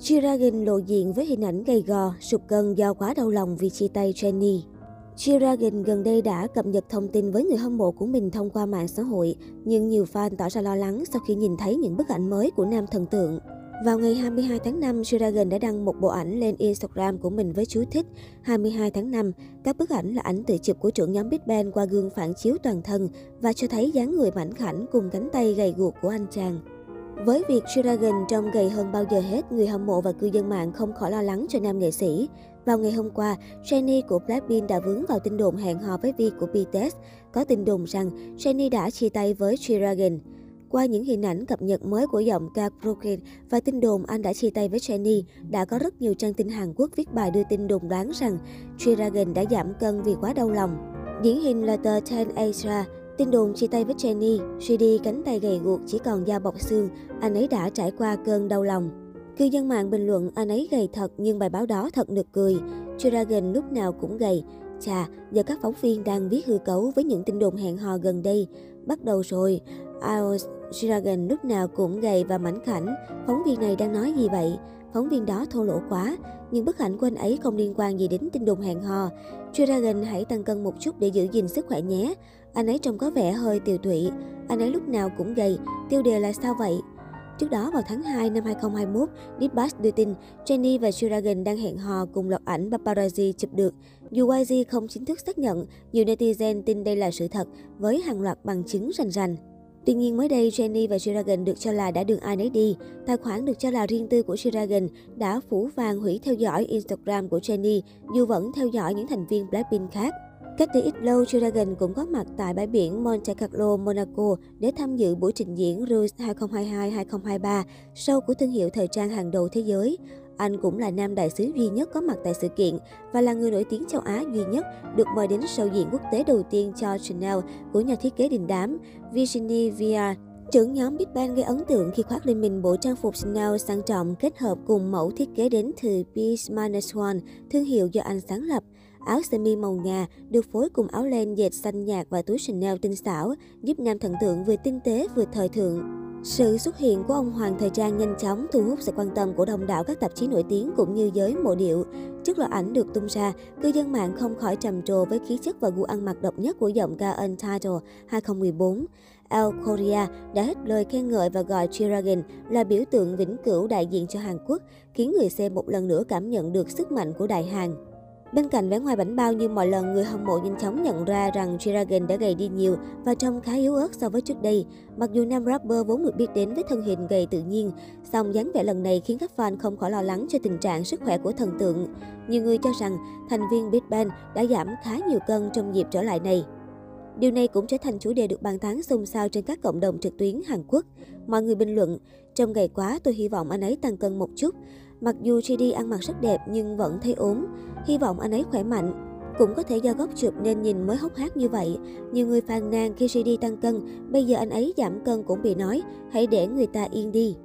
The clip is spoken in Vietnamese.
Chiragin lộ diện với hình ảnh gầy gò, sụp cân do quá đau lòng vì chia tay Jenny. Chiragin gần đây đã cập nhật thông tin với người hâm mộ của mình thông qua mạng xã hội, nhưng nhiều fan tỏ ra lo lắng sau khi nhìn thấy những bức ảnh mới của nam thần tượng. Vào ngày 22 tháng 5, Chiragin đã đăng một bộ ảnh lên Instagram của mình với chú thích 22 tháng 5. Các bức ảnh là ảnh tự chụp của trưởng nhóm Big Bang qua gương phản chiếu toàn thân và cho thấy dáng người mảnh khảnh cùng cánh tay gầy guộc của anh chàng. Với việc Dragon trông gầy hơn bao giờ hết, người hâm mộ và cư dân mạng không khỏi lo lắng cho nam nghệ sĩ. Vào ngày hôm qua, Jennie của Blackpink đã vướng vào tin đồn hẹn hò với Vi của BTS. Có tin đồn rằng Jennie đã chia tay với Dragon. Qua những hình ảnh cập nhật mới của giọng ca Brooklyn và tin đồn anh đã chia tay với Jennie, đã có rất nhiều trang tin Hàn Quốc viết bài đưa tin đồn đoán rằng Dragon đã giảm cân vì quá đau lòng. Điển hình là tờ Ten Asia Tin đồn chia tay với Jenny, JD cánh tay gầy guộc chỉ còn da bọc xương, anh ấy đã trải qua cơn đau lòng. Cư dân mạng bình luận anh ấy gầy thật nhưng bài báo đó thật nực cười. Dragon lúc nào cũng gầy. Chà, giờ các phóng viên đang viết hư cấu với những tin đồn hẹn hò gần đây. Bắt đầu rồi, Ios Dragon lúc nào cũng gầy và mảnh khảnh. Phóng viên này đang nói gì vậy? Phóng viên đó thô lỗ quá, nhưng bức ảnh của anh ấy không liên quan gì đến tin đồn hẹn hò. Dragon hãy tăng cân một chút để giữ gìn sức khỏe nhé. Anh ấy trông có vẻ hơi tiều tụy. Anh ấy lúc nào cũng gầy. Tiêu đề là sao vậy? Trước đó vào tháng 2 năm 2021, Deepbass đưa tin Jenny và Shuragan đang hẹn hò cùng loạt ảnh paparazzi chụp được. Dù YG không chính thức xác nhận, nhiều netizen tin đây là sự thật với hàng loạt bằng chứng rành rành. Tuy nhiên mới đây, Jenny và Shiragan được cho là đã đường ai nấy đi. Tài khoản được cho là riêng tư của Shiragan đã phủ vàng hủy theo dõi Instagram của Jenny dù vẫn theo dõi những thành viên Blackpink khác. Cách đây ít lâu, Dragon cũng có mặt tại bãi biển Monte Carlo, Monaco để tham dự buổi trình diễn Rouge 2022-2023, show của thương hiệu thời trang hàng đầu thế giới. Anh cũng là nam đại sứ duy nhất có mặt tại sự kiện và là người nổi tiếng châu Á duy nhất được mời đến show diễn quốc tế đầu tiên cho Chanel của nhà thiết kế đình đám Virginie Viard. Trưởng nhóm Big Bang gây ấn tượng khi khoác lên mình bộ trang phục Chanel sang trọng kết hợp cùng mẫu thiết kế đến từ Peace Minus One, thương hiệu do anh sáng lập. Áo sơ mi màu ngà được phối cùng áo len dệt xanh nhạt và túi Chanel tinh xảo, giúp nam thần tượng vừa tinh tế vừa thời thượng. Sự xuất hiện của ông Hoàng thời trang nhanh chóng thu hút sự quan tâm của đông đảo các tạp chí nổi tiếng cũng như giới mộ điệu. Trước loạt ảnh được tung ra, cư dân mạng không khỏi trầm trồ với khí chất và gu ăn mặc độc nhất của giọng ca Untitled 2014. Al Korea đã hết lời khen ngợi và gọi Chiragan là biểu tượng vĩnh cửu đại diện cho Hàn Quốc, khiến người xem một lần nữa cảm nhận được sức mạnh của Đại Hàn. Bên cạnh vẻ ngoài bảnh bao như mọi lần, người hâm mộ nhanh chóng nhận ra rằng G-Dragon đã gầy đi nhiều và trông khá yếu ớt so với trước đây. Mặc dù nam rapper vốn được biết đến với thân hình gầy tự nhiên, song dáng vẻ lần này khiến các fan không khỏi lo lắng cho tình trạng sức khỏe của thần tượng. Nhiều người cho rằng thành viên Big Bang đã giảm khá nhiều cân trong dịp trở lại này. Điều này cũng trở thành chủ đề được bàn tán xôn xao trên các cộng đồng trực tuyến Hàn Quốc. Mọi người bình luận, trong gầy quá tôi hy vọng anh ấy tăng cân một chút. Mặc dù JD ăn mặc rất đẹp nhưng vẫn thấy ốm, hy vọng anh ấy khỏe mạnh. Cũng có thể do góc chụp nên nhìn mới hốc hác như vậy. Nhiều người phàn nàn khi JD tăng cân, bây giờ anh ấy giảm cân cũng bị nói, hãy để người ta yên đi.